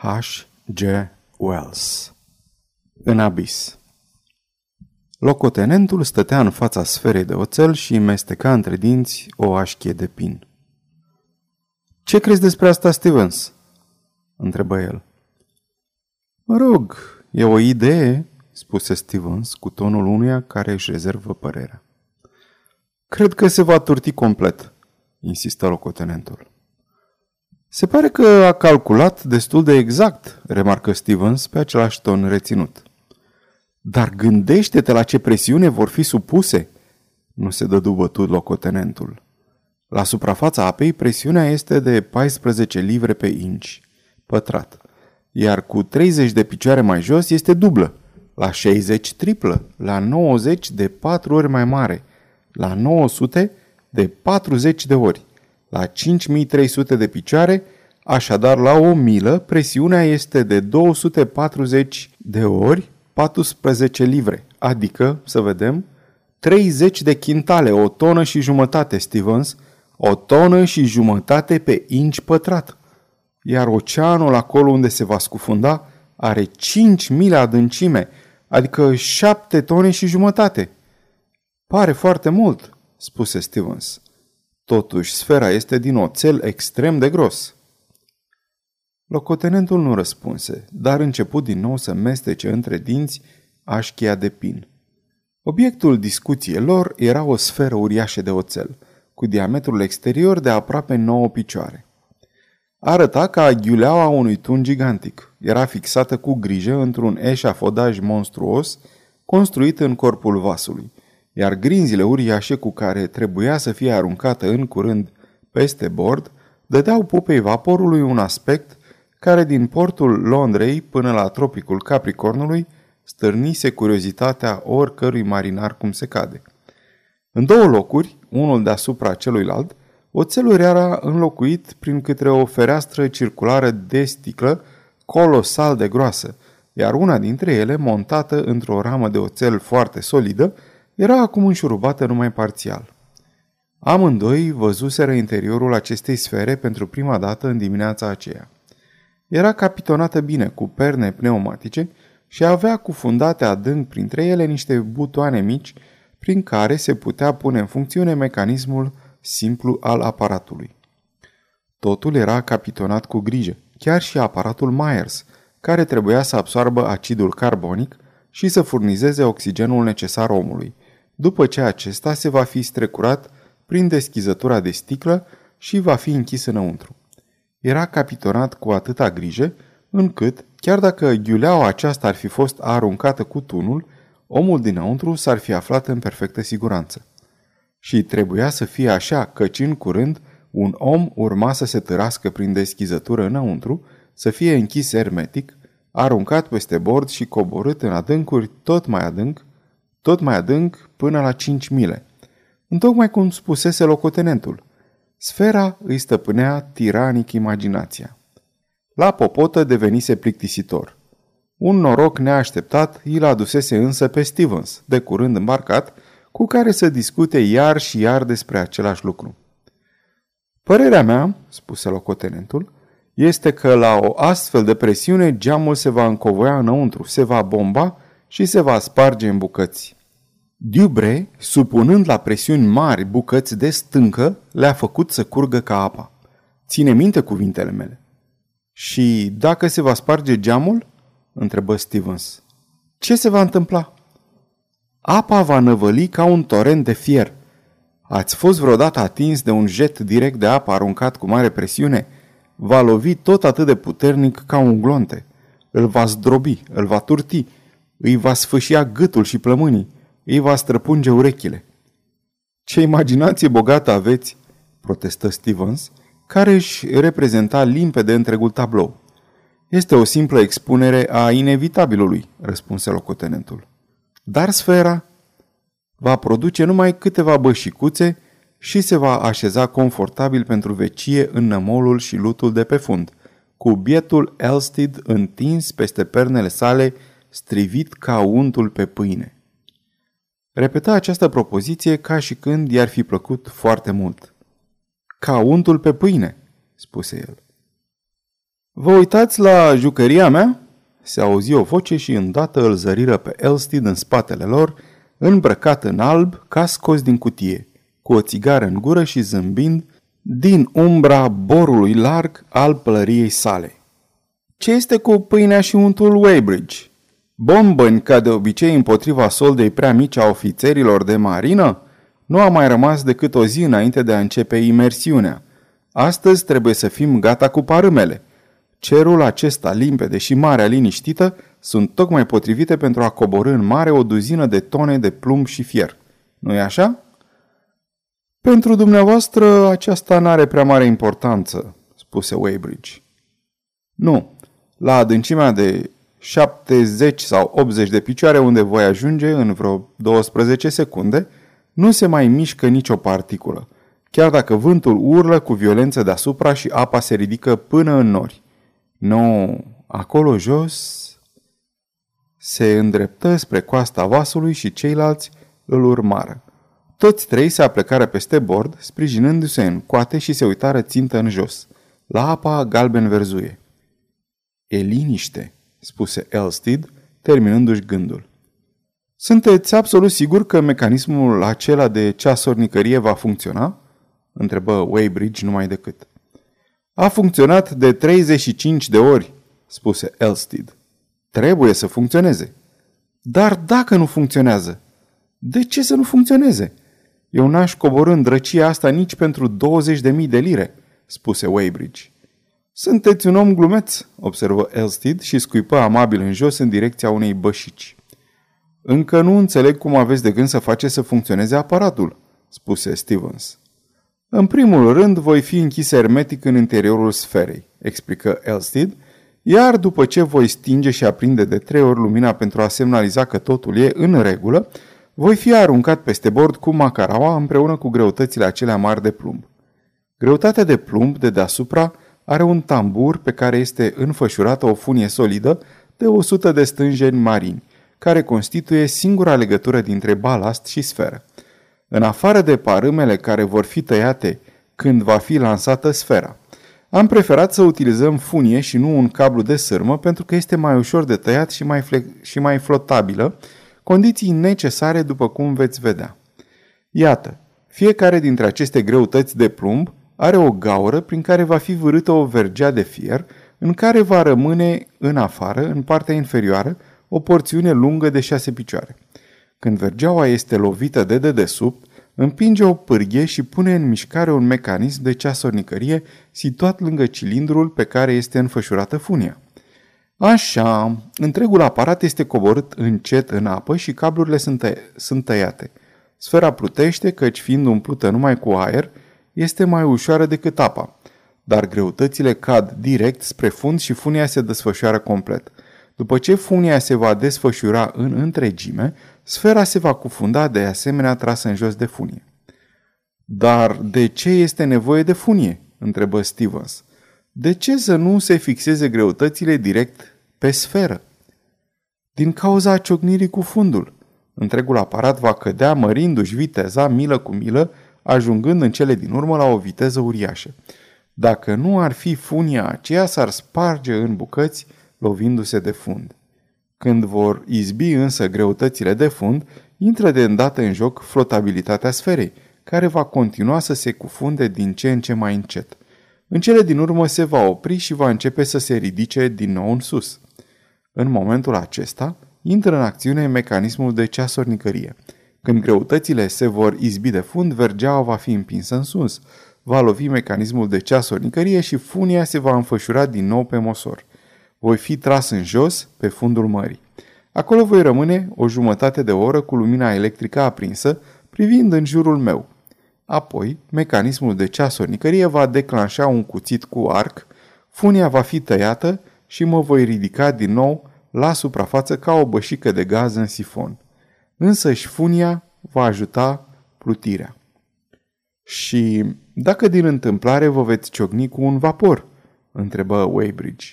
H. G. Wells În abis Locotenentul stătea în fața sferei de oțel și mesteca între dinți o așchie de pin. Ce crezi despre asta, Stevens?" întrebă el. Mă rog, e o idee," spuse Stevens cu tonul unuia care își rezervă părerea. Cred că se va turti complet, insistă locotenentul. Se pare că a calculat destul de exact, remarcă Stevens pe același ton reținut. Dar gândește-te la ce presiune vor fi supuse, nu se dă bătut locotenentul. La suprafața apei, presiunea este de 14 livre pe inci pătrat, iar cu 30 de picioare mai jos este dublă, la 60 triplă, la 90 de 4 ori mai mare, la 900 de 40 de ori, la 5300 de picioare, așadar la o milă presiunea este de 240 de ori 14 livre, adică, să vedem, 30 de quintale, o tonă și jumătate, Stevens, o tonă și jumătate pe inci pătrat. Iar oceanul acolo unde se va scufunda are 5 mile adâncime, adică 7 tone și jumătate. Pare foarte mult, spuse Stevens. Totuși, sfera este din oțel extrem de gros. Locotenentul nu răspunse, dar început din nou să mestece între dinți așchia de pin. Obiectul discuției lor era o sferă uriașă de oțel, cu diametrul exterior de aproape 9 picioare. Arăta ca ghiuleaua unui tun gigantic. Era fixată cu grijă într-un eșafodaj monstruos construit în corpul vasului, iar grinzile uriașe cu care trebuia să fie aruncată în curând peste bord dădeau pupei vaporului un aspect care din portul Londrei până la tropicul Capricornului stârnise curiozitatea oricărui marinar cum se cade. În două locuri, unul deasupra celuilalt, oțelul era înlocuit prin către o fereastră circulară de sticlă colosal de groasă, iar una dintre ele, montată într-o ramă de oțel foarte solidă, era acum înșurubată numai parțial. Amândoi văzuseră interiorul acestei sfere pentru prima dată în dimineața aceea. Era capitonată bine cu perne pneumatice și avea cufundate adânc printre ele niște butoane mici prin care se putea pune în funcțiune mecanismul simplu al aparatului. Totul era capitonat cu grijă, chiar și aparatul Myers, care trebuia să absoarbă acidul carbonic și să furnizeze oxigenul necesar omului, după ce acesta se va fi strecurat prin deschizătura de sticlă și va fi închis înăuntru. Era capitonat cu atâta grijă, încât, chiar dacă ghiuleaua aceasta ar fi fost aruncată cu tunul, omul dinăuntru s-ar fi aflat în perfectă siguranță. Și trebuia să fie așa, căci în curând un om urma să se târască prin deschizătură înăuntru, să fie închis hermetic, aruncat peste bord și coborât în adâncuri tot mai adânc, tot mai adânc până la 5 mile. Întocmai cum spusese locotenentul. Sfera îi stăpânea tiranic imaginația. La popotă devenise plictisitor. Un noroc neașteptat îl adusese însă pe Stevens, de curând îmbarcat, cu care să discute iar și iar despre același lucru. Părerea mea, spuse locotenentul, este că la o astfel de presiune geamul se va încovoia înăuntru, se va bomba și se va sparge în bucăți. Dubre, supunând la presiuni mari bucăți de stâncă, le-a făcut să curgă ca apa. Ține minte cuvintele mele. Și dacă se va sparge geamul? întrebă Stevens. Ce se va întâmpla? Apa va năvăli ca un torent de fier. Ați fost vreodată atins de un jet direct de apă aruncat cu mare presiune? Va lovi tot atât de puternic ca un glonte. Îl va zdrobi, îl va turti, îi va sfâșia gâtul și plămânii, îi va străpunge urechile. Ce imaginație bogată aveți, protestă Stevens, care își reprezenta limpede întregul tablou. Este o simplă expunere a inevitabilului, răspunse locotenentul. Dar sfera va produce numai câteva bășicuțe și se va așeza confortabil pentru vecie în nămolul și lutul de pe fund, cu bietul Elstid întins peste pernele sale, strivit ca untul pe pâine. Repeta această propoziție ca și când i-ar fi plăcut foarte mult. Ca untul pe pâine, spuse el. Vă uitați la jucăria mea? Se auzi o voce și îndată îl zăriră pe Elstid în spatele lor, îmbrăcat în alb, ca scos din cutie, cu o țigară în gură și zâmbind din umbra borului larg al pălăriei sale. Ce este cu pâinea și untul Weybridge? Bombăni, ca de obicei, împotriva soldei prea mici a ofițerilor de marină? Nu a mai rămas decât o zi înainte de a începe imersiunea. Astăzi trebuie să fim gata cu parâmele. Cerul acesta limpede și marea liniștită sunt tocmai potrivite pentru a coborâ în mare o duzină de tone de plumb și fier. Nu-i așa? Pentru dumneavoastră aceasta n-are prea mare importanță, spuse Weybridge. Nu, la adâncimea de 70 sau 80 de picioare unde voi ajunge în vreo 12 secunde, nu se mai mișcă nicio particulă, chiar dacă vântul urlă cu violență deasupra și apa se ridică până în nori. Nu, acolo jos se îndreptă spre coasta vasului și ceilalți îl urmară. Toți trei se aplecară peste bord, sprijinându-se în coate și se uitară țintă în jos, la apa galben-verzuie. E liniște, spuse Elstid, terminându-și gândul. Sunteți absolut sigur că mecanismul acela de ceasornicărie va funcționa? întrebă Weybridge numai decât. A funcționat de 35 de ori, spuse Elstid. Trebuie să funcționeze. Dar dacă nu funcționează, de ce să nu funcționeze? Eu n-aș coborâ în drăcia asta nici pentru 20.000 de lire, spuse Weybridge. Sunteți un om glumeț, observă Elstid și scuipă amabil în jos în direcția unei bășici. Încă nu înțeleg cum aveți de gând să faceți să funcționeze aparatul, spuse Stevens. În primul rând, voi fi închis hermetic în interiorul sferei, explică Elstid, iar după ce voi stinge și aprinde de trei ori lumina pentru a semnaliza că totul e în regulă, voi fi aruncat peste bord cu macaraua împreună cu greutățile acelea mari de plumb. Greutatea de plumb de deasupra are un tambur pe care este înfășurată o funie solidă de 100 de stânjeni marini, care constituie singura legătură dintre balast și sferă. În afară de parâmele care vor fi tăiate când va fi lansată sfera. Am preferat să utilizăm funie și nu un cablu de sârmă pentru că este mai ușor de tăiat și mai, fle- și mai flotabilă, condiții necesare după cum veți vedea. Iată, fiecare dintre aceste greutăți de plumb are o gaură prin care va fi vârâtă o vergea de fier, în care va rămâne în afară, în partea inferioară, o porțiune lungă de șase picioare. Când vergeaua este lovită de dedesubt, împinge o pârghie și pune în mișcare un mecanism de ceasornicărie situat lângă cilindrul pe care este înfășurată funia. Așa, întregul aparat este coborât încet în apă și cablurile sunt, tă- sunt tăiate. Sfera plutește, căci fiind umplută numai cu aer, este mai ușoară decât apa, dar greutățile cad direct spre fund și funia se desfășoară complet. După ce funia se va desfășura în întregime, sfera se va cufunda de asemenea trasă în jos de funie. Dar de ce este nevoie de funie? întrebă Stevens. De ce să nu se fixeze greutățile direct pe sferă? Din cauza ciocnirii cu fundul. Întregul aparat va cădea mărindu-și viteza milă cu milă ajungând în cele din urmă la o viteză uriașă. Dacă nu ar fi funia aceea, s-ar sparge în bucăți, lovindu-se de fund. Când vor izbi însă greutățile de fund, intră de îndată în joc flotabilitatea sferei, care va continua să se cufunde din ce în ce mai încet. În cele din urmă se va opri și va începe să se ridice din nou în sus. În momentul acesta, intră în acțiune mecanismul de ceasornicărie – când greutățile se vor izbi de fund, vergeaua va fi împinsă în sus, va lovi mecanismul de ceasornicărie și funia se va înfășura din nou pe mosor. Voi fi tras în jos, pe fundul mării. Acolo voi rămâne o jumătate de oră cu lumina electrică aprinsă, privind în jurul meu. Apoi, mecanismul de ceasornicărie va declanșa un cuțit cu arc, funia va fi tăiată și mă voi ridica din nou la suprafață ca o bășică de gaz în sifon însă și funia va ajuta plutirea. Și dacă din întâmplare vă veți ciocni cu un vapor? întrebă Weybridge.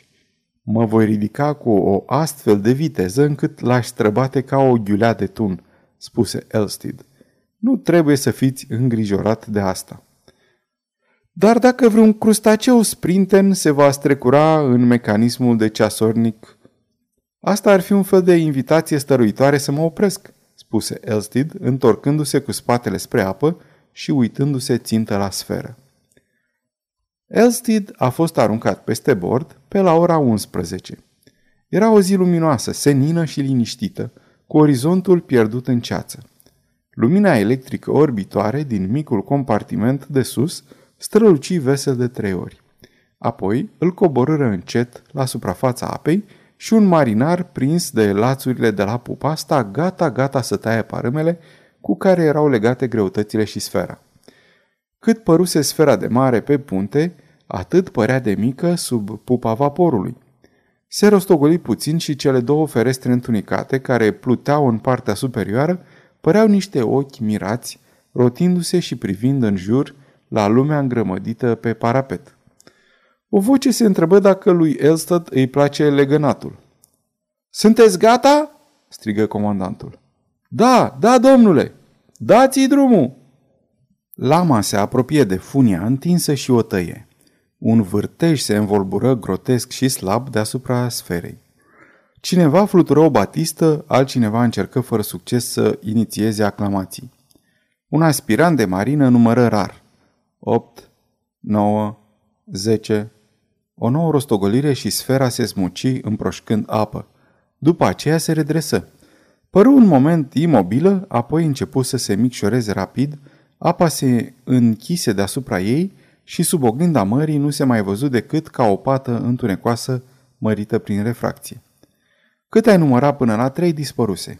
Mă voi ridica cu o astfel de viteză încât l-aș străbate ca o ghiulea de tun, spuse Elstid. Nu trebuie să fiți îngrijorat de asta. Dar dacă vreun crustaceu sprinten se va strecura în mecanismul de ceasornic, asta ar fi un fel de invitație stăruitoare să mă opresc, spuse Elstid, întorcându-se cu spatele spre apă și uitându-se țintă la sferă. Elstid a fost aruncat peste bord pe la ora 11. Era o zi luminoasă, senină și liniștită, cu orizontul pierdut în ceață. Lumina electrică orbitoare din micul compartiment de sus străluci vesel de trei ori. Apoi îl coborâră încet la suprafața apei și un marinar prins de lațurile de la pupa sta gata-gata să taie parâmele cu care erau legate greutățile și sfera. Cât păruse sfera de mare pe punte, atât părea de mică sub pupa vaporului. Se rostogoli puțin și cele două ferestre întunicate, care pluteau în partea superioară, păreau niște ochi mirați, rotindu-se și privind în jur la lumea îngrămădită pe parapet. O voce se întrebă dacă lui Elstad îi place legănatul. Sunteți gata?" strigă comandantul. Da, da, domnule! Dați-i drumul!" Lama se apropie de funia întinsă și o tăie. Un vârtej se învolbură grotesc și slab deasupra sferei. Cineva flutură o batistă, altcineva încercă fără succes să inițieze aclamații. Un aspirant de marină numără rar. 8, 9, 10. O nouă rostogolire și sfera se smuci împroșcând apă. După aceea se redresă. Păru un moment imobilă, apoi începu să se micșoreze rapid, apa se închise deasupra ei și sub oglinda mării nu se mai văzut decât ca o pată întunecoasă mărită prin refracție. Cât ai număra până la trei, dispăruse.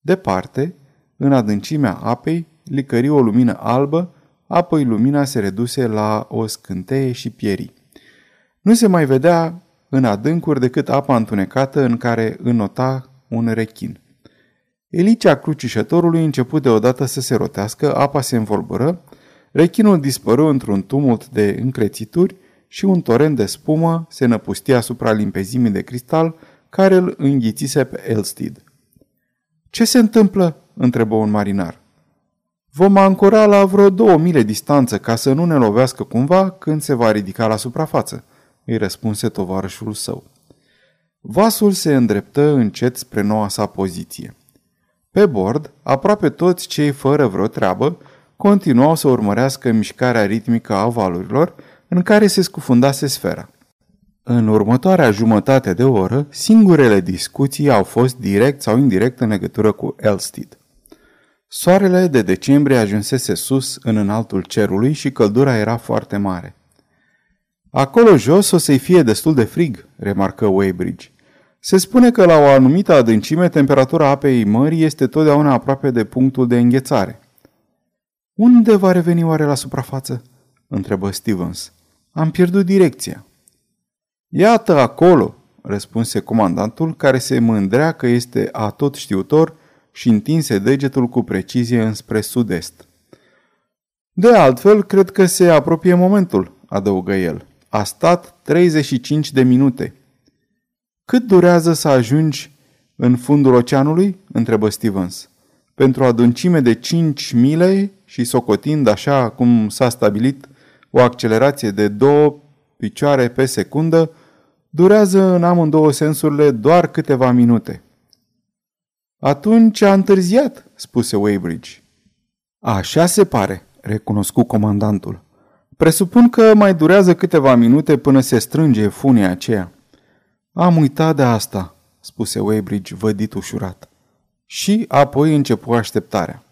Departe, în adâncimea apei, licări o lumină albă, apoi lumina se reduse la o scânteie și pierii. Nu se mai vedea în adâncuri decât apa întunecată în care înota un rechin. Elicea crucișătorului început deodată să se rotească, apa se învolbură, rechinul dispăru într-un tumult de încrețituri și un torent de spumă se năpustia asupra limpezimii de cristal care îl înghițise pe Elstid. Ce se întâmplă?" întrebă un marinar. Vom ancora la vreo două mile distanță ca să nu ne lovească cumva când se va ridica la suprafață, îi răspunse tovarășul său. Vasul se îndreptă încet spre noua sa poziție. Pe bord, aproape toți cei fără vreo treabă continuau să urmărească mișcarea ritmică a valurilor în care se scufundase sfera. În următoarea jumătate de oră, singurele discuții au fost direct sau indirect în legătură cu Elstid. Soarele de decembrie ajunsese sus în înaltul cerului și căldura era foarte mare. Acolo jos o să-i fie destul de frig, remarcă Weybridge. Se spune că la o anumită adâncime temperatura apei mării este totdeauna aproape de punctul de înghețare. Unde va reveni oare la suprafață? întrebă Stevens. Am pierdut direcția. Iată acolo, răspunse comandantul, care se mândrea că este atot știutor și întinse degetul cu precizie înspre sud-est. De altfel, cred că se apropie momentul, adăugă el. A stat 35 de minute. Cât durează să ajungi în fundul oceanului? întrebă Stevens. Pentru o adâncime de 5 mile și socotind așa cum s-a stabilit o accelerație de două picioare pe secundă, durează în amândouă sensurile doar câteva minute. Atunci a întârziat, spuse Weybridge. Așa se pare, recunoscu comandantul. Presupun că mai durează câteva minute până se strânge funia aceea. Am uitat de asta, spuse Weybridge vădit ușurat. Și apoi începu așteptarea.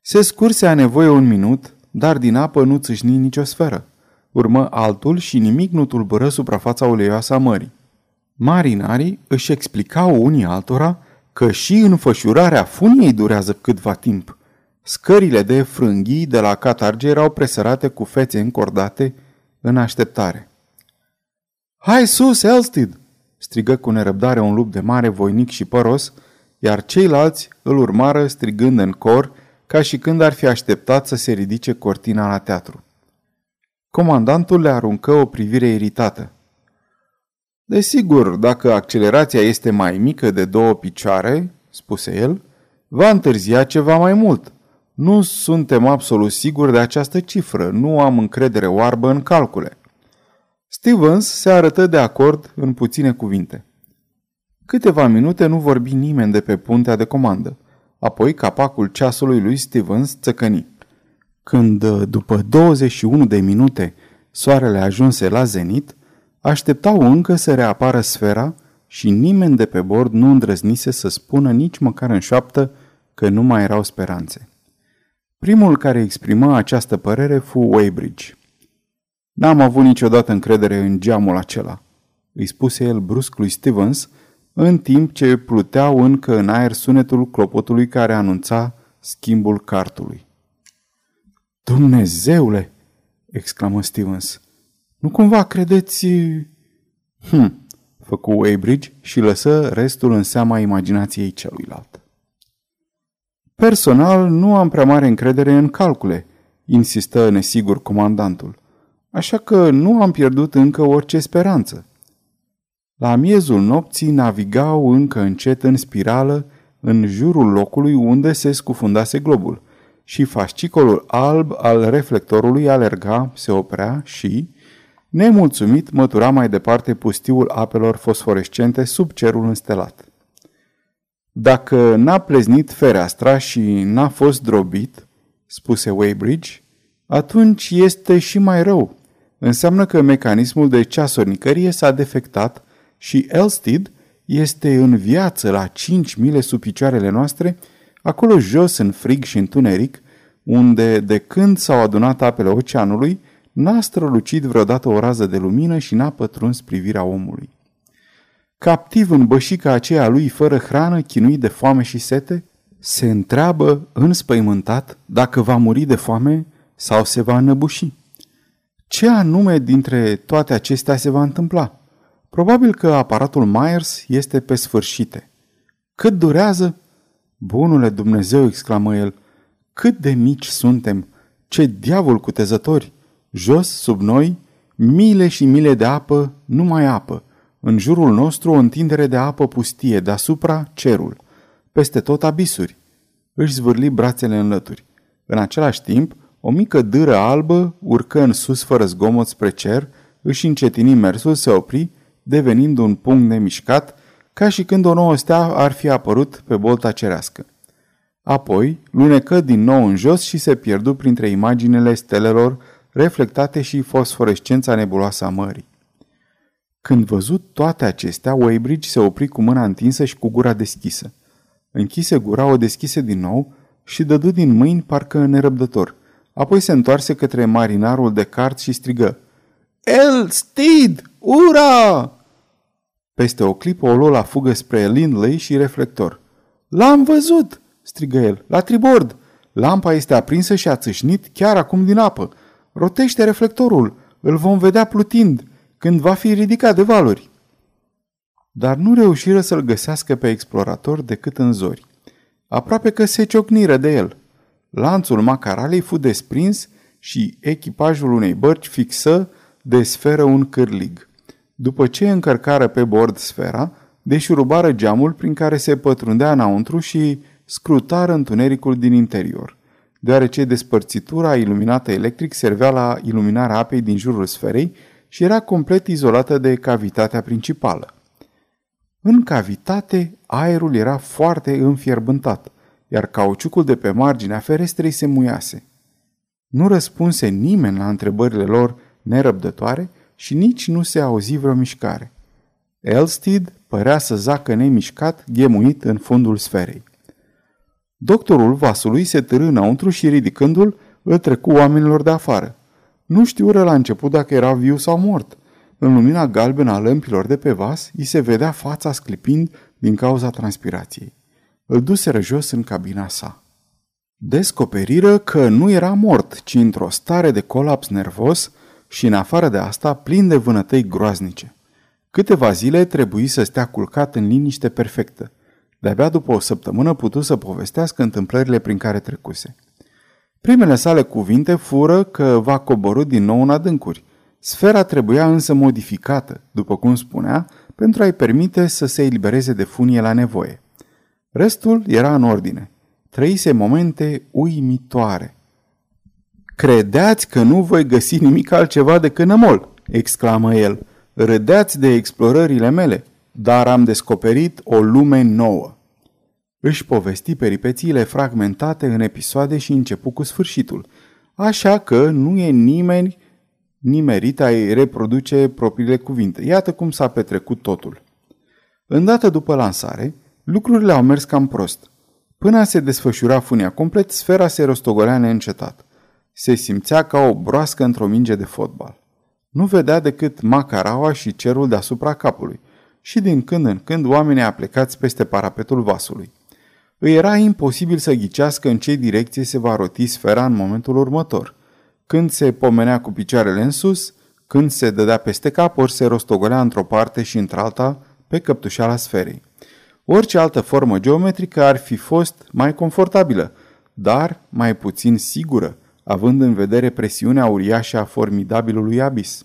Se scurse a nevoie un minut, dar din apă nu țâșni nicio sferă. Urmă altul și nimic nu tulbură suprafața uleioasă a mării. Marinarii își explicau unii altora că și înfășurarea funiei durează câtva timp. Scările de frânghii de la catarge erau presărate cu fețe încordate în așteptare. Hai sus, Elstid!" strigă cu nerăbdare un lup de mare, voinic și păros, iar ceilalți îl urmară strigând în cor, ca și când ar fi așteptat să se ridice cortina la teatru. Comandantul le aruncă o privire iritată. Desigur, dacă accelerația este mai mică de două picioare, spuse el, va întârzia ceva mai mult, Nu suntem absolut siguri de această cifră, nu am încredere oarbă în calcule. Stevens se arătă de acord în puține cuvinte. Câteva minute nu vorbi nimeni de pe puntea de comandă. Apoi capacul ceasului lui Stevens țăcăni. Când, după 21 de minute, soarele ajunse la zenit, așteptau încă să reapară sfera și nimeni de pe bord nu îndrăznise să spună nici măcar în șoaptă că nu mai erau speranțe. Primul care exprima această părere fu Weybridge. N-am avut niciodată încredere în geamul acela, îi spuse el brusc lui Stevens, în timp ce pluteau încă în aer sunetul clopotului care anunța schimbul cartului. Dumnezeule! exclamă Stevens. Nu cumva credeți... Hm, făcu Weybridge și lăsă restul în seama imaginației celuilalt. Personal, nu am prea mare încredere în calcule, insistă nesigur comandantul, așa că nu am pierdut încă orice speranță. La miezul nopții navigau încă încet în spirală în jurul locului unde se scufundase globul și fascicolul alb al reflectorului alerga, se oprea și, nemulțumit, mătura mai departe pustiul apelor fosforescente sub cerul înstelat. Dacă n-a pleznit fereastra și n-a fost drobit, spuse Weybridge, atunci este și mai rău. Înseamnă că mecanismul de ceasornicărie s-a defectat și Elstead este în viață la 5 mile sub picioarele noastre, acolo jos în frig și întuneric, unde de când s-au adunat apele oceanului, n-a strălucit vreodată o rază de lumină și n-a pătruns privirea omului. Captiv în bășica aceea lui fără hrană, chinuit de foame și sete, se întreabă înspăimântat dacă va muri de foame sau se va înăbuși. Ce anume dintre toate acestea se va întâmpla? Probabil că aparatul Myers este pe sfârșite. Cât durează? Bunule Dumnezeu, exclamă el, cât de mici suntem, ce diavol cutezători! Jos, sub noi, mile și mile de apă, numai apă. În jurul nostru o întindere de apă pustie, deasupra cerul. Peste tot abisuri. Își zvârli brațele în lături. În același timp, o mică dâră albă urcă în sus fără zgomot spre cer, își încetini mersul, se opri, devenind un punct nemișcat, ca și când o nouă stea ar fi apărut pe bolta cerească. Apoi, lunecă din nou în jos și se pierdu printre imaginele stelelor reflectate și fosforescența nebuloasă a mării. Când văzut toate acestea, Weybridge se opri cu mâna întinsă și cu gura deschisă. Închise gura, o deschise din nou și dădu din mâini parcă nerăbdător. Apoi se întoarse către marinarul de cart și strigă El Steed! Ura! Peste o clipă o luă la fugă spre Lindley și reflector. L-am văzut!" strigă el. La tribord! Lampa este aprinsă și a țâșnit chiar acum din apă. Rotește reflectorul! Îl vom vedea plutind, când va fi ridicat de valuri. Dar nu reușiră să-l găsească pe explorator decât în zori. Aproape că se ciocniră de el. Lanțul macaralei fu desprins și echipajul unei bărci fixă de sferă un cârlig. După ce încărcară pe bord sfera, deșurubară geamul prin care se pătrundea înăuntru și scrutară întunericul din interior, deoarece despărțitura iluminată electric servea la iluminarea apei din jurul sferei și era complet izolată de cavitatea principală. În cavitate, aerul era foarte înfierbântat, iar cauciucul de pe marginea ferestrei se muiase. Nu răspunse nimeni la întrebările lor nerăbdătoare și nici nu se auzi vreo mișcare. Elstead părea să zacă nemișcat, ghemuit în fundul sferei. Doctorul vasului se târâ înăuntru și ridicându-l, îl trecu oamenilor de afară. Nu știură la început dacă era viu sau mort. În lumina galbenă a lămpilor de pe vas, îi se vedea fața sclipind din cauza transpirației. Îl duseră jos în cabina sa. Descoperiră că nu era mort, ci într-o stare de colaps nervos și în afară de asta plin de vânătăi groaznice. Câteva zile trebuie să stea culcat în liniște perfectă. De-abia după o săptămână putu să povestească întâmplările prin care trecuse. Primele sale cuvinte fură că va coborâ din nou în adâncuri. Sfera trebuia însă modificată, după cum spunea, pentru a-i permite să se elibereze de funie la nevoie. Restul era în ordine. trăise momente uimitoare. Credeați că nu voi găsi nimic altceva decât nămol, exclamă el. Râdeați de explorările mele, dar am descoperit o lume nouă. Își povesti peripețiile fragmentate în episoade și începu cu sfârșitul, așa că nu e nimeni nimerit a-i reproduce propriile cuvinte. Iată cum s-a petrecut totul. Îndată după lansare, lucrurile au mers cam prost. Până se desfășura funia complet, sfera se rostogolea neîncetat. Se simțea ca o broască într-o minge de fotbal. Nu vedea decât macaraua și cerul deasupra capului și din când în când oamenii aplecați peste parapetul vasului. Îi era imposibil să ghicească în ce direcție se va roti sfera în momentul următor. Când se pomenea cu picioarele în sus, când se dădea peste cap, ori se rostogolea într-o parte și într-alta pe căptușala sferei. Orice altă formă geometrică ar fi fost mai confortabilă, dar mai puțin sigură, având în vedere presiunea uriașă a formidabilului abis.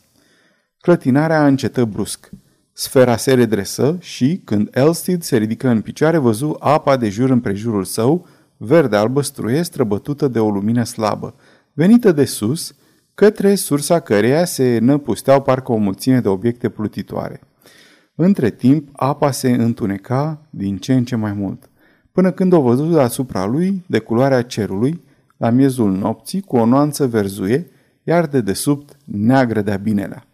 Clătinarea încetă brusc. Sfera se redresă și, când Elstid se ridică în picioare, văzu apa de jur împrejurul său, verde albăstruie, străbătută de o lumină slabă, venită de sus, către sursa căreia se năpusteau parcă o mulțime de obiecte plutitoare. Între timp, apa se întuneca din ce în ce mai mult, până când o văzut deasupra lui, de culoarea cerului, la miezul nopții, cu o nuanță verzuie, iar de desubt neagră de-a binelea.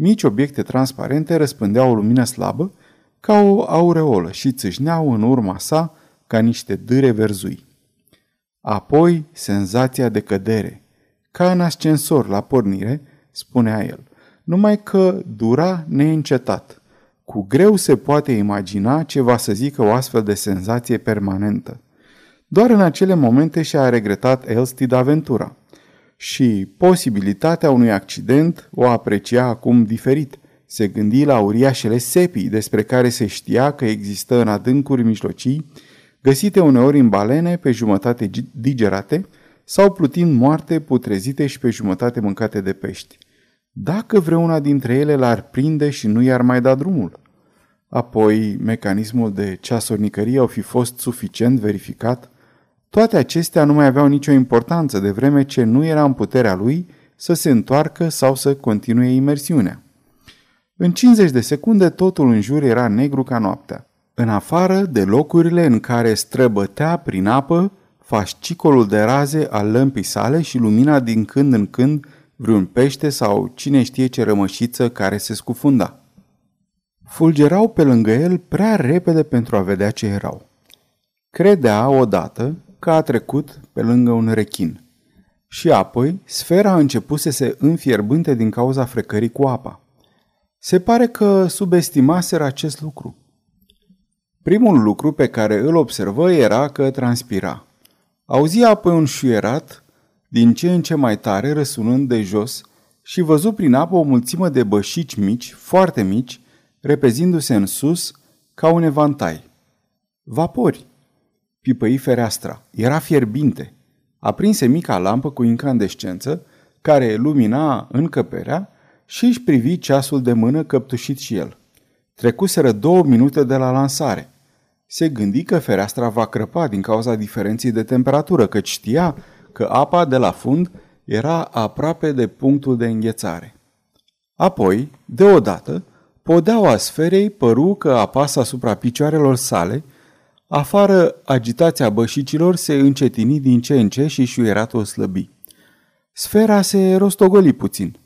Mici obiecte transparente răspândeau o lumină slabă, ca o aureolă și țâșneau în urma sa ca niște dâre verzui. Apoi senzația de cădere, ca în ascensor la pornire, spunea el, numai că dura neîncetat. Cu greu se poate imagina ce va să zică o astfel de senzație permanentă. Doar în acele momente și-a regretat Elstid aventura. Și posibilitatea unui accident o aprecia acum diferit. Se gândi la uriașele sepii despre care se știa că există în adâncuri mijlocii, găsite uneori în balene pe jumătate digerate sau plutind moarte, putrezite și pe jumătate mâncate de pești. Dacă vreuna dintre ele l-ar prinde și nu i-ar mai da drumul. Apoi, mecanismul de ceasornicărie au fi fost suficient verificat toate acestea nu mai aveau nicio importanță de vreme ce nu era în puterea lui să se întoarcă sau să continue imersiunea. În 50 de secunde totul în jur era negru ca noaptea. În afară de locurile în care străbătea prin apă fascicolul de raze al lămpii sale și lumina din când în când vreun pește sau cine știe ce rămășiță care se scufunda. Fulgerau pe lângă el prea repede pentru a vedea ce erau. Credea odată că a trecut pe lângă un rechin. Și apoi, sfera a început să se înfierbânte din cauza frecării cu apa. Se pare că subestimaseră acest lucru. Primul lucru pe care îl observă era că transpira. Auzi apoi un șuierat, din ce în ce mai tare, răsunând de jos, și văzu prin apă o mulțime de bășici mici, foarte mici, repezindu-se în sus ca un evantai. Vapori pipăi fereastra. Era fierbinte. Aprinse mica lampă cu incandescență, care lumina încăperea și își privi ceasul de mână căptușit și el. Trecuseră două minute de la lansare. Se gândi că fereastra va crăpa din cauza diferenței de temperatură, căci știa că apa de la fund era aproape de punctul de înghețare. Apoi, deodată, podeaua sferei păru că apasă asupra picioarelor sale – Afară, agitația bășicilor se încetini din ce în ce și șuieratul slăbi. Sfera se rostogoli puțin.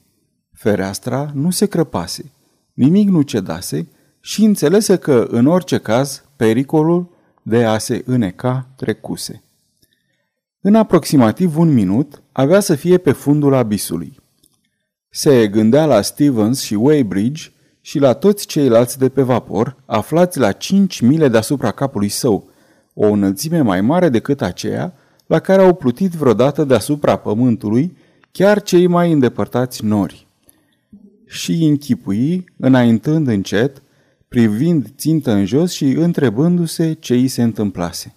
Fereastra nu se crăpase, nimic nu cedase și înțelese că, în orice caz, pericolul de a se îneca trecuse. În aproximativ un minut avea să fie pe fundul abisului. Se gândea la Stevens și Weybridge și la toți ceilalți de pe vapor, aflați la 5 mile deasupra capului său, o înălțime mai mare decât aceea la care au plutit vreodată deasupra pământului chiar cei mai îndepărtați nori. Și închipui, înaintând încet, privind țintă în jos și întrebându-se ce îi se întâmplase.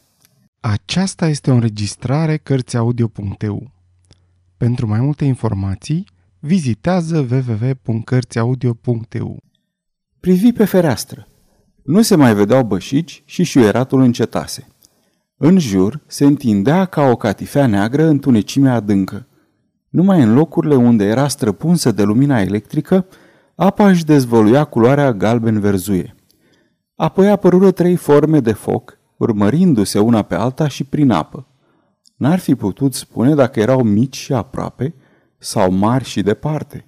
Aceasta este o înregistrare Cărțiaudio.eu. Pentru mai multe informații, vizitează www.cărțiaudio.eu. Privi pe fereastră. Nu se mai vedeau bășici și șuieratul încetase. În jur se întindea ca o catifea neagră întunecimea adâncă. Numai în locurile unde era străpunsă de lumina electrică, apa își dezvăluia culoarea galben-verzuie. Apoi apărură trei forme de foc, urmărindu-se una pe alta și prin apă. N-ar fi putut spune dacă erau mici și aproape sau mari și departe.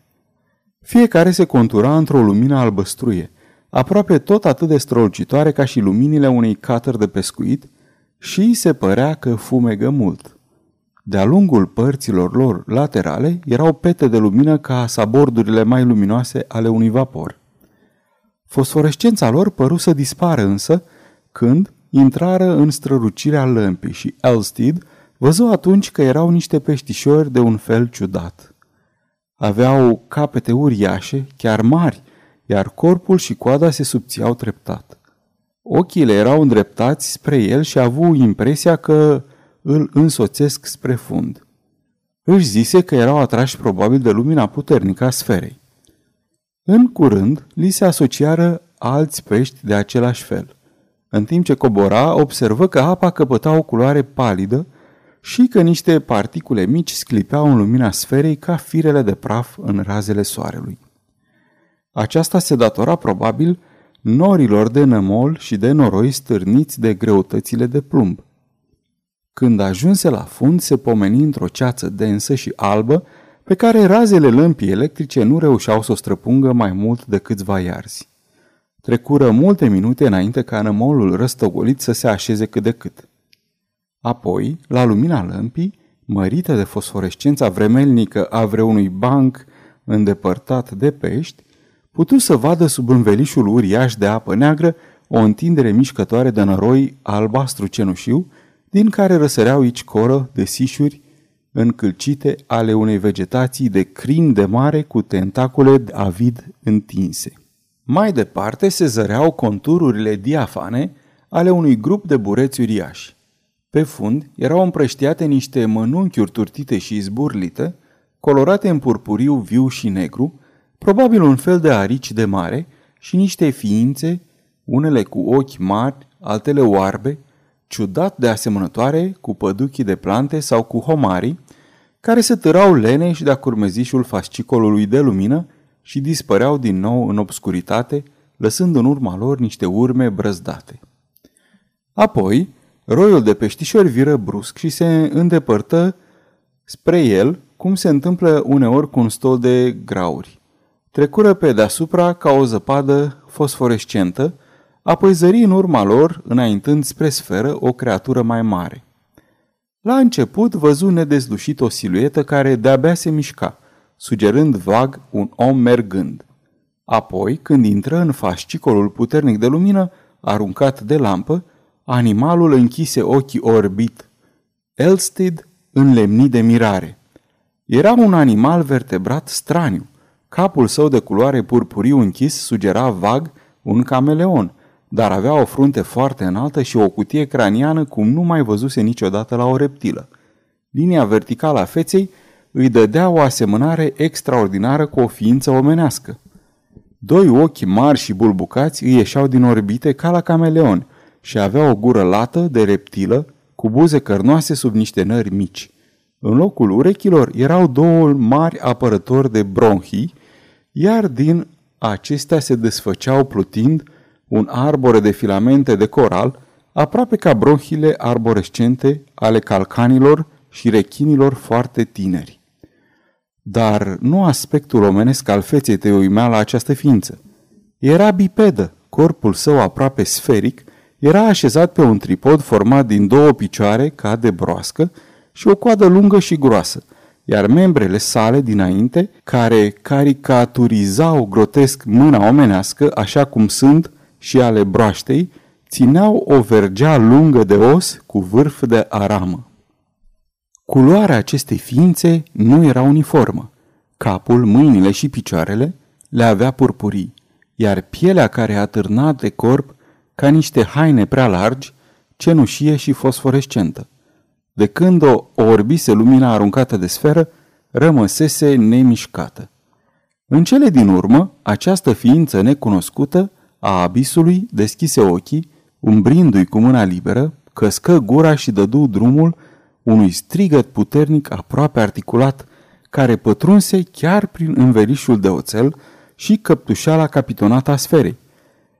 Fiecare se contura într-o lumină albăstruie, aproape tot atât de strălucitoare ca și luminile unei catări de pescuit și se părea că fumegă mult. De-a lungul părților lor laterale erau pete de lumină ca sabordurile mai luminoase ale unui vapor. Fosforescența lor păru să dispară însă când intrară în strălucirea lămpii și Elstead văzu atunci că erau niște peștișori de un fel ciudat. Aveau capete uriașe, chiar mari, iar corpul și coada se subțiau treptat. Ochiile erau îndreptați spre el și avu impresia că îl însoțesc spre fund. Își zise că erau atrași probabil de lumina puternică a sferei. În curând, li se asociară alți pești de același fel. În timp ce cobora, observă că apa căpăta o culoare palidă și că niște particule mici sclipeau în lumina sferei ca firele de praf în razele soarelui. Aceasta se datora probabil norilor de nămol și de noroi stârniți de greutățile de plumb. Când ajunse la fund, se pomeni într-o ceață densă și albă, pe care razele lămpii electrice nu reușeau să o străpungă mai mult de câțiva iarzi. Trecură multe minute înainte ca nămolul răstăgolit să se așeze cât de cât. Apoi, la lumina lămpii, mărită de fosforescența vremelnică a vreunui banc îndepărtat de pești, putu să vadă sub învelișul uriaș de apă neagră o întindere mișcătoare de năroi albastru cenușiu, din care răsăreau aici coră de sișuri încălcite ale unei vegetații de crin de mare cu tentacule avid întinse. Mai departe se zăreau contururile diafane ale unui grup de bureți uriași. Pe fund erau împrăștiate niște mănunchiuri turtite și zburlite, colorate în purpuriu viu și negru, probabil un fel de arici de mare și niște ființe, unele cu ochi mari, altele oarbe, ciudat de asemănătoare cu păduchii de plante sau cu homarii, care se târau lene și de-a curmezișul fascicolului de lumină și dispăreau din nou în obscuritate, lăsând în urma lor niște urme brăzdate. Apoi, roiul de peștișori viră brusc și se îndepărtă spre el, cum se întâmplă uneori cu un stol de grauri. Trecură pe deasupra ca o zăpadă fosforescentă, apoi zări în urma lor, înaintând spre sferă, o creatură mai mare. La început văzu nedezlușit o siluetă care de-abia se mișca, sugerând vag un om mergând. Apoi, când intră în fascicolul puternic de lumină, aruncat de lampă, animalul închise ochii orbit. Elstead înlemni de mirare. Era un animal vertebrat straniu. Capul său de culoare purpuriu închis sugera vag un cameleon, dar avea o frunte foarte înaltă și o cutie craniană cum nu mai văzuse niciodată la o reptilă. Linia verticală a feței îi dădea o asemănare extraordinară cu o ființă omenească. Doi ochi mari și bulbucați îi ieșeau din orbite ca la cameleon și avea o gură lată de reptilă cu buze cărnoase sub niște nări mici. În locul urechilor erau două mari apărători de bronhii, iar din acestea se desfăceau plutind un arbore de filamente de coral, aproape ca bronhile arborescente ale calcanilor și rechinilor foarte tineri. Dar nu aspectul omenesc al feței te uimea la această ființă. Era bipedă, corpul său aproape sferic, era așezat pe un tripod format din două picioare ca de broască și o coadă lungă și groasă, iar membrele sale dinainte, care caricaturizau grotesc mâna omenească așa cum sunt și ale broaștei, țineau o vergea lungă de os cu vârf de aramă. Culoarea acestei ființe nu era uniformă. Capul, mâinile și picioarele le avea purpurii, iar pielea care atârna de corp ca niște haine prea largi, cenușie și fosforescentă. De când o orbise lumina aruncată de sferă, rămăsese nemișcată. În cele din urmă, această ființă necunoscută a abisului deschise ochii, umbrindu-i cu mâna liberă, căscă gura și dădu drumul unui strigăt puternic aproape articulat, care pătrunse chiar prin învelișul de oțel și căptușala capitonată a sferei.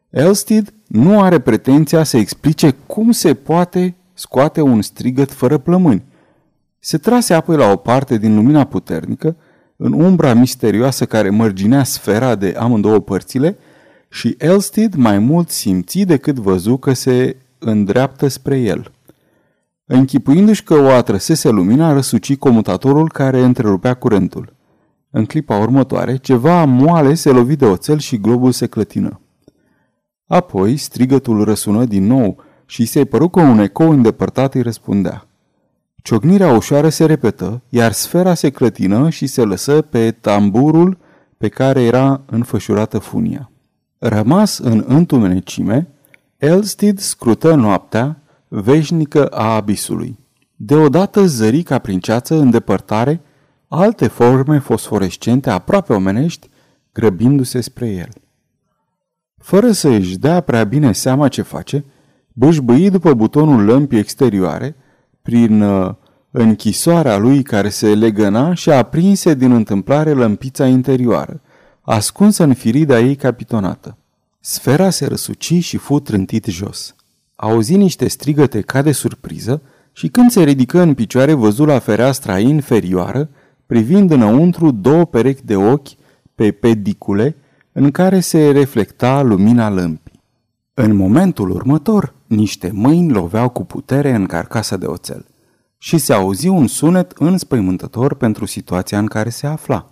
Elstid nu are pretenția să explice cum se poate scoate un strigăt fără plămâni. Se trase apoi la o parte din lumina puternică, în umbra misterioasă care mărginea sfera de amândouă părțile, și Elstid mai mult simți decât văzu că se îndreaptă spre el. Închipuindu-și că o atrăsese lumina, răsuci comutatorul care întrerupea curentul. În clipa următoare, ceva moale se lovi de oțel și globul se clătină. Apoi, strigătul răsună din nou și se păru că un ecou îndepărtat îi răspundea. Ciocnirea ușoară se repetă, iar sfera se clătină și se lăsă pe tamburul pe care era înfășurată funia. Rămas în întumenecime, Elstid scrută noaptea veșnică a abisului. Deodată zări ca prin ceață în depărtare alte forme fosforescente aproape omenești, grăbindu-se spre el. Fără să își dea prea bine seama ce face, bâșbâi după butonul lămpii exterioare, prin uh, închisoarea lui care se legăna și aprinse din întâmplare lămpița interioară, ascunsă în firida ei capitonată. Sfera se răsuci și fu trântit jos. Auzi niște strigăte ca de surpriză și când se ridică în picioare văzu la fereastra inferioară, privind înăuntru două perechi de ochi pe pedicule în care se reflecta lumina lămpii. În momentul următor, niște mâini loveau cu putere în carcasa de oțel și se auzi un sunet înspăimântător pentru situația în care se afla.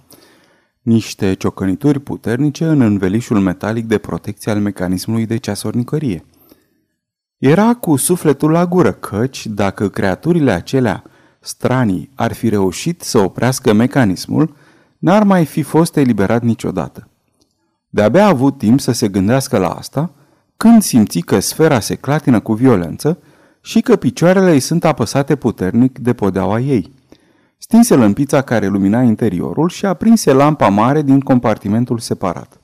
Niște ciocănituri puternice în învelișul metalic de protecție al mecanismului de ceasornicărie. Era cu sufletul la gură, căci dacă creaturile acelea stranii ar fi reușit să oprească mecanismul, n-ar mai fi fost eliberat niciodată. De-abia a avut timp să se gândească la asta, când simți că sfera se clatină cu violență și că picioarele îi sunt apăsate puternic de podeaua ei. Stinse lămpița care lumina interiorul și aprinse lampa mare din compartimentul separat.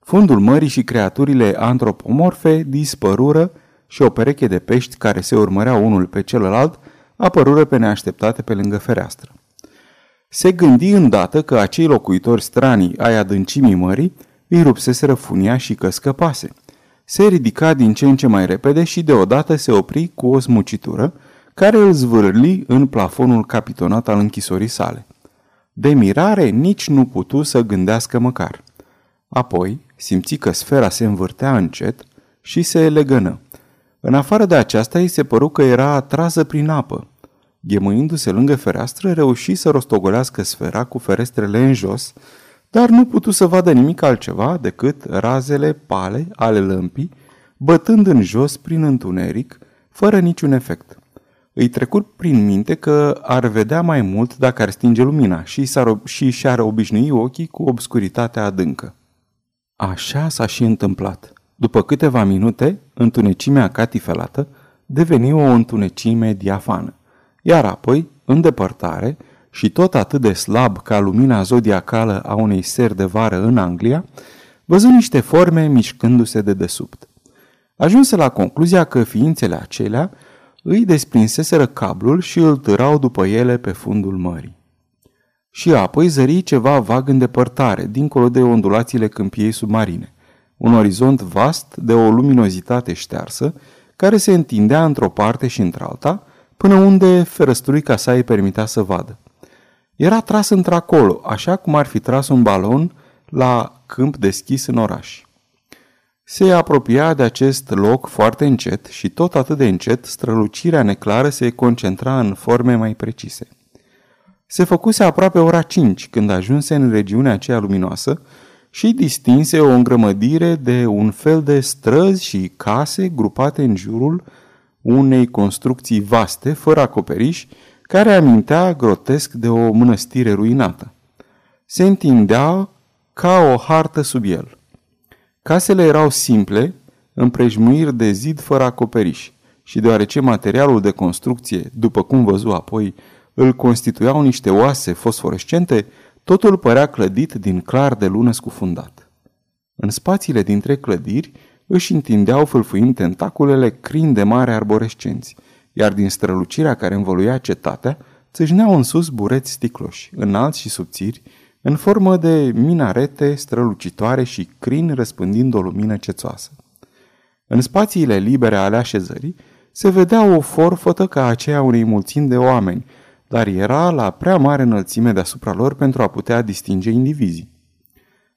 Fundul mării și creaturile antropomorfe dispărură și o pereche de pești care se urmăreau unul pe celălalt apărură pe neașteptate pe lângă fereastră. Se gândi îndată că acei locuitori stranii ai adâncimii mării îi rupseseră funia și că scăpase. Se ridica din ce în ce mai repede și deodată se opri cu o smucitură care îl zvârli în plafonul capitonat al închisorii sale. De mirare nici nu putu să gândească măcar. Apoi simți că sfera se învârtea încet și se legănă. În afară de aceasta, îi se păru că era atrasă prin apă. Ghemâindu-se lângă fereastră, reuși să rostogolească sfera cu ferestrele în jos, dar nu putu să vadă nimic altceva decât razele pale ale lămpii, bătând în jos prin întuneric, fără niciun efect. Îi trecut prin minte că ar vedea mai mult dacă ar stinge lumina și, s-ar, și și-ar obișnui ochii cu obscuritatea adâncă. Așa s-a și întâmplat. După câteva minute, întunecimea catifelată deveni o întunecime diafană. Iar apoi, în depărtare, și tot atât de slab ca lumina zodiacală a unei seri de vară în Anglia, văzu niște forme mișcându-se de desubt. Ajunse la concluzia că ființele acelea îi desprinseseră cablul și îl târau după ele pe fundul mării. Și apoi zări ceva vag în depărtare, dincolo de ondulațiile câmpiei submarine – un orizont vast de o luminozitate ștearsă, care se întindea într-o parte și într-alta, până unde ferăstruica sa îi permitea să vadă. Era tras într-acolo, așa cum ar fi tras un balon la câmp deschis în oraș. Se apropia de acest loc foarte încet și tot atât de încet strălucirea neclară se concentra în forme mai precise. Se făcuse aproape ora 5 când ajunse în regiunea aceea luminoasă, și distinse o îngrămădire de un fel de străzi și case grupate în jurul unei construcții vaste, fără acoperiș, care amintea grotesc de o mănăstire ruinată. Se întindea ca o hartă sub el. Casele erau simple, împrejmuiri de zid fără acoperiș și deoarece materialul de construcție, după cum văzu apoi, îl constituiau niște oase fosforescente, Totul părea clădit din clar de lună scufundat. În spațiile dintre clădiri își întindeau fâlfâind tentaculele crin de mare arborescenți, iar din strălucirea care învăluia cetatea, țâșneau în sus bureți sticloși, înalți și subțiri, în formă de minarete strălucitoare și crin răspândind o lumină cețoasă. În spațiile libere ale așezării se vedea o forfătă ca aceea unei mulțimi de oameni, dar era la prea mare înălțime deasupra lor pentru a putea distinge indivizii.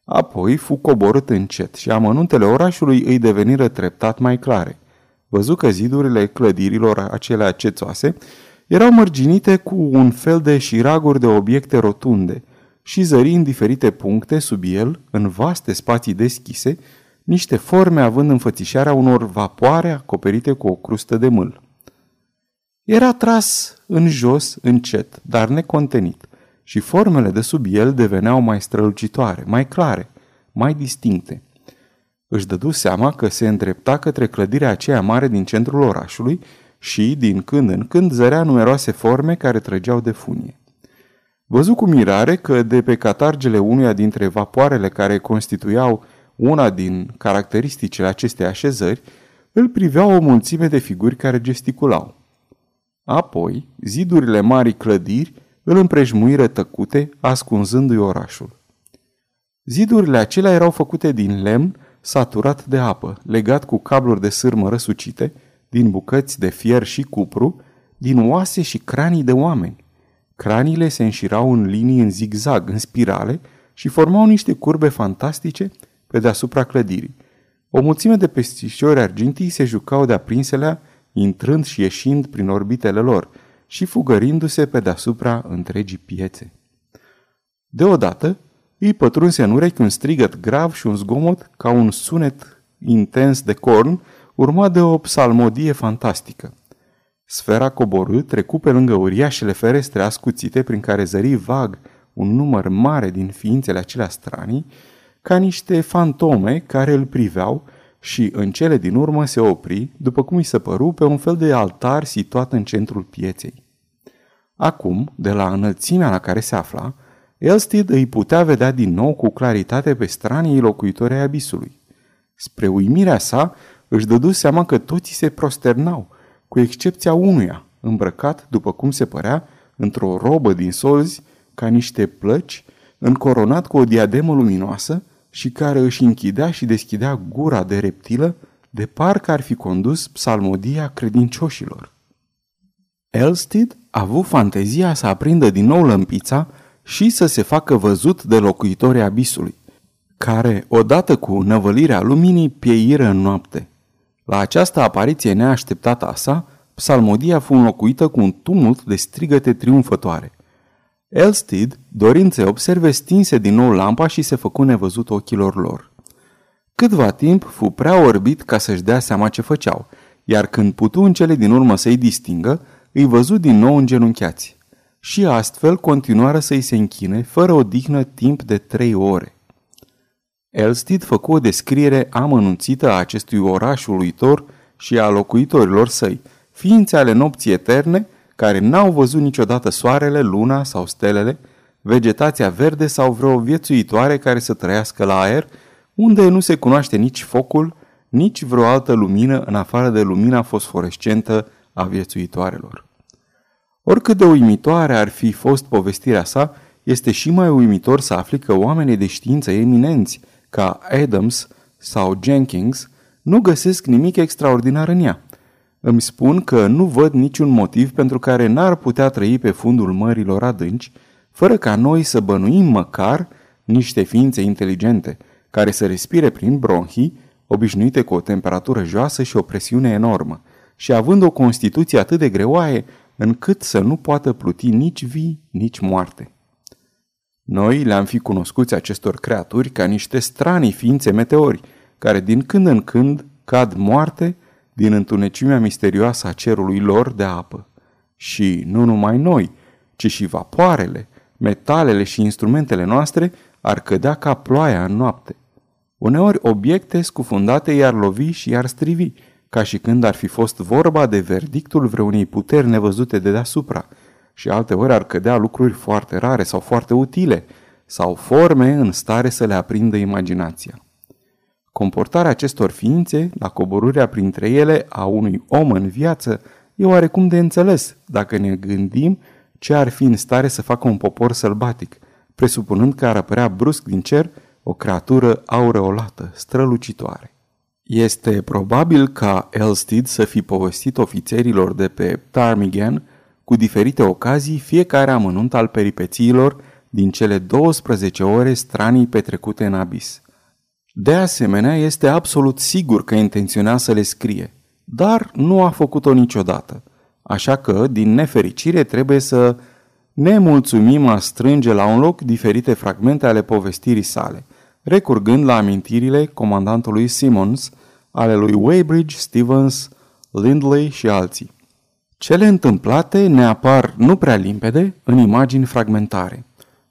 Apoi fu coborât încet și amănuntele orașului îi deveniră treptat mai clare. Văzu că zidurile clădirilor acelea cețoase erau mărginite cu un fel de șiraguri de obiecte rotunde și zări în diferite puncte sub el, în vaste spații deschise, niște forme având înfățișarea unor vapoare acoperite cu o crustă de mâl. Era tras în jos, încet, dar necontenit, și formele de sub el deveneau mai strălucitoare, mai clare, mai distincte. Își dădu seama că se îndrepta către clădirea aceea mare din centrul orașului și, din când în când, zărea numeroase forme care trăgeau de funie. Văzu cu mirare că de pe catargele unuia dintre vapoarele care constituiau una din caracteristicile acestei așezări, îl privea o mulțime de figuri care gesticulau. Apoi, zidurile marii clădiri îl împrejmuiră tăcute, ascunzându-i orașul. Zidurile acelea erau făcute din lemn saturat de apă, legat cu cabluri de sârmă răsucite, din bucăți de fier și cupru, din oase și cranii de oameni. Craniile se înșirau în linii în zigzag, în spirale și formau niște curbe fantastice pe deasupra clădirii. O mulțime de pestișori argintii se jucau de-a prinselea, intrând și ieșind prin orbitele lor și fugărindu-se pe deasupra întregii piețe. Deodată, îi pătrunse în urechi un strigăt grav și un zgomot ca un sunet intens de corn, urmat de o psalmodie fantastică. Sfera coborâ, trecu pe lângă uriașele ferestre ascuțite prin care zări vag un număr mare din ființele acelea stranii, ca niște fantome care îl priveau și în cele din urmă se opri, după cum îi se păru, pe un fel de altar situat în centrul pieței. Acum, de la înălțimea la care se afla, Elstid îi putea vedea din nou cu claritate pe stranii locuitorii abisului. Spre uimirea sa, își dădu seama că toți se prosternau, cu excepția unuia, îmbrăcat, după cum se părea, într-o robă din solzi, ca niște plăci, încoronat cu o diademă luminoasă și care își închidea și deschidea gura de reptilă, de parcă ar fi condus psalmodia credincioșilor. Elstid a avut fantezia să aprindă din nou lămpița și să se facă văzut de locuitorii abisului, care, odată cu năvălirea luminii, pieiră în noapte. La această apariție neașteptată a sa, psalmodia fu înlocuită cu un tumult de strigăte triumfătoare. Elstid, dorind să observe, stinse din nou lampa și se făcu nevăzut ochilor lor. Câtva timp fu prea orbit ca să-și dea seama ce făceau, iar când putu în cele din urmă să-i distingă, îi văzut din nou îngenunchiați și astfel continuară să-i se închine fără odihnă timp de trei ore. Elstid făcu o descriere amănunțită a acestui oraș uluitor și a locuitorilor săi, ființe ale nopții eterne, care n-au văzut niciodată soarele, luna sau stelele, vegetația verde sau vreo viețuitoare care să trăiască la aer, unde nu se cunoaște nici focul, nici vreo altă lumină în afară de lumina fosforescentă a viețuitoarelor. Oricât de uimitoare ar fi fost povestirea sa, este și mai uimitor să afli că oamenii de știință eminenți, ca Adams sau Jenkins, nu găsesc nimic extraordinar în ea. Îmi spun că nu văd niciun motiv pentru care n-ar putea trăi pe fundul mărilor adânci, fără ca noi să bănuim măcar niște ființe inteligente, care să respire prin bronhii, obișnuite cu o temperatură joasă și o presiune enormă, și având o constituție atât de greoaie încât să nu poată pluti nici vii, nici moarte. Noi le-am fi cunoscuți acestor creaturi ca niște stranii ființe meteori, care din când în când cad moarte din întunecimea misterioasă a cerului lor de apă. Și nu numai noi, ci și vapoarele, metalele și instrumentele noastre ar cădea ca ploaia în noapte. Uneori obiecte scufundate i-ar lovi și i-ar strivi, ca și când ar fi fost vorba de verdictul vreunei puteri nevăzute de deasupra, și alteori ar cădea lucruri foarte rare sau foarte utile, sau forme în stare să le aprindă imaginația. Comportarea acestor ființe, la coborârea printre ele a unui om în viață, e oarecum de înțeles dacă ne gândim ce ar fi în stare să facă un popor sălbatic, presupunând că ar apărea brusc din cer o creatură aureolată, strălucitoare. Este probabil ca Elstid să fi povestit ofițerilor de pe Ptarmigan cu diferite ocazii fiecare amănunt al peripețiilor din cele 12 ore stranii petrecute în abis. De asemenea, este absolut sigur că intenționa să le scrie, dar nu a făcut-o niciodată. Așa că, din nefericire, trebuie să ne mulțumim a strânge la un loc diferite fragmente ale povestirii sale, recurgând la amintirile comandantului Simmons, ale lui Weybridge, Stevens, Lindley și alții. Cele întâmplate ne apar nu prea limpede în imagini fragmentare.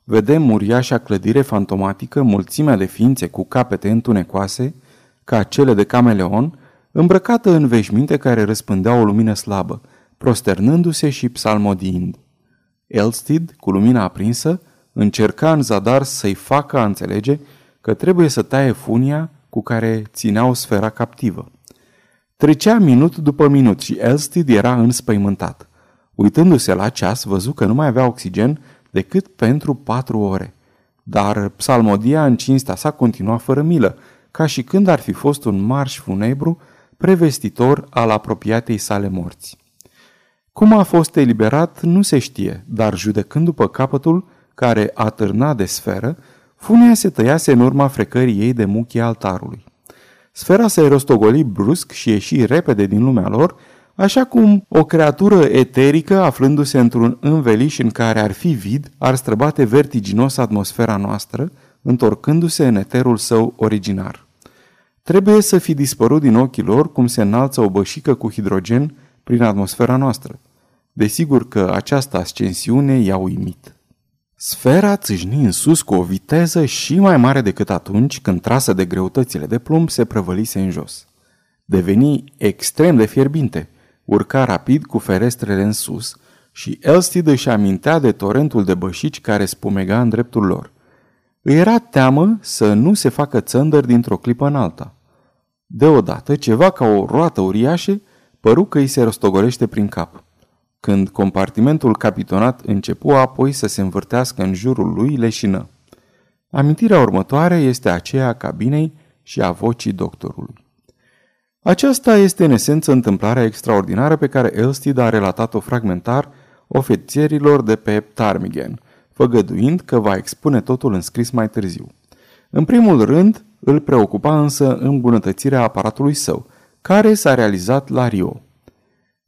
Vedem uriașa clădire fantomatică, mulțimea de ființe cu capete întunecoase, ca cele de cameleon, îmbrăcată în veșminte care răspândeau o lumină slabă, prosternându-se și psalmodiind. Elstid, cu lumina aprinsă, încerca în zadar să-i facă a înțelege că trebuie să taie funia cu care țineau sfera captivă. Trecea minut după minut și Elstid era înspăimântat. Uitându-se la ceas, văzu că nu mai avea oxigen decât pentru patru ore. Dar psalmodia în cinstea sa continua fără milă, ca și când ar fi fost un marș funebru prevestitor al apropiatei sale morți. Cum a fost eliberat nu se știe, dar judecând după capătul care atârna de sferă, funia se tăiase în urma frecării ei de muchii altarului. Sfera se rostogoli brusc și ieși repede din lumea lor, așa cum o creatură eterică, aflându-se într-un înveliș în care ar fi vid, ar străbate vertiginos atmosfera noastră, întorcându-se în eterul său originar. Trebuie să fi dispărut din ochii lor cum se înalță o bășică cu hidrogen prin atmosfera noastră. Desigur că această ascensiune i-a uimit. Sfera țâșni în sus cu o viteză și mai mare decât atunci când, trasă de greutățile de plumb, se prăvălise în jos. Deveni extrem de fierbinte, urca rapid cu ferestrele în sus și Elstid își amintea de torentul de bășici care spumega în dreptul lor. Îi era teamă să nu se facă țăndări dintr-o clipă în alta. Deodată, ceva ca o roată uriașă păru că îi se rostogolește prin cap. Când compartimentul capitonat începu apoi să se învârtească în jurul lui, leșină. Amintirea următoare este aceea a cabinei și a vocii doctorului. Aceasta este în esență întâmplarea extraordinară pe care Elstid a relatat-o fragmentar ofițerilor de pe Ptarmigan, făgăduind că va expune totul în scris mai târziu. În primul rând, îl preocupa însă îmbunătățirea aparatului său, care s-a realizat la Rio.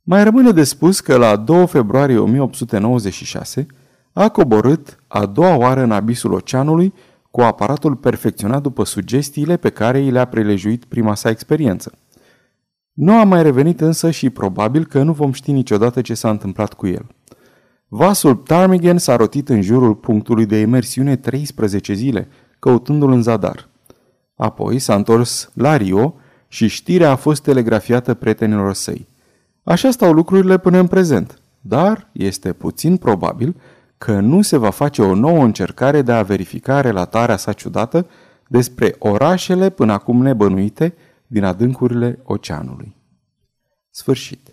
Mai rămâne de spus că la 2 februarie 1896 a coborât a doua oară în abisul oceanului cu aparatul perfecționat după sugestiile pe care i le-a prelejuit prima sa experiență. Nu a mai revenit însă și probabil că nu vom ști niciodată ce s-a întâmplat cu el. Vasul Ptarmigan s-a rotit în jurul punctului de imersiune 13 zile, căutându-l în zadar. Apoi s-a întors la Rio și știrea a fost telegrafiată prietenilor săi. Așa stau lucrurile până în prezent, dar este puțin probabil că nu se va face o nouă încercare de a verifica relatarea sa ciudată despre orașele până acum nebănuite din adâncurile oceanului. Sfârșit.